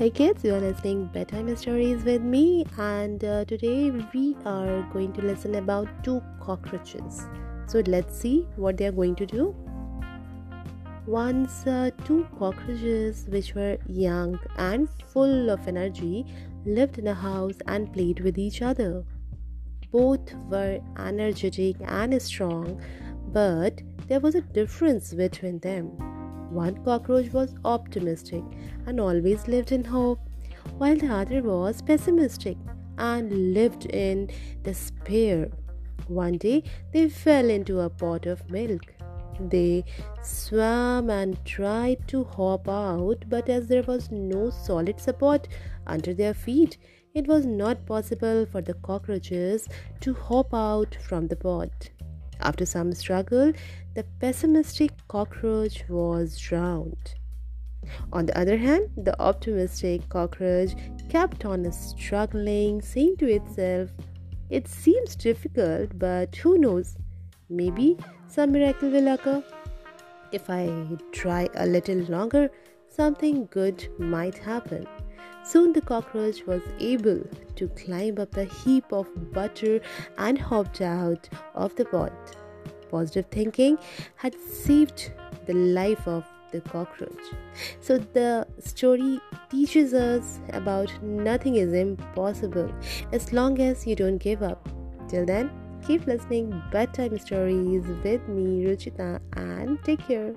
Hey kids, you are listening bedtime stories with me, and uh, today we are going to listen about two cockroaches. So let's see what they are going to do. Once, uh, two cockroaches, which were young and full of energy, lived in a house and played with each other. Both were energetic and strong, but there was a difference between them. One cockroach was optimistic and always lived in hope, while the other was pessimistic and lived in despair. One day they fell into a pot of milk. They swam and tried to hop out, but as there was no solid support under their feet, it was not possible for the cockroaches to hop out from the pot. After some struggle, the pessimistic cockroach was drowned. On the other hand, the optimistic cockroach kept on struggling, saying to itself, It seems difficult, but who knows? Maybe some miracle will occur. If I try a little longer, something good might happen. Soon the cockroach was able to climb up the heap of butter and hopped out of the pot. Positive thinking had saved the life of the cockroach. So the story teaches us about nothing is impossible as long as you don't give up. Till then, keep listening bedtime stories with me, Ruchita, and take care.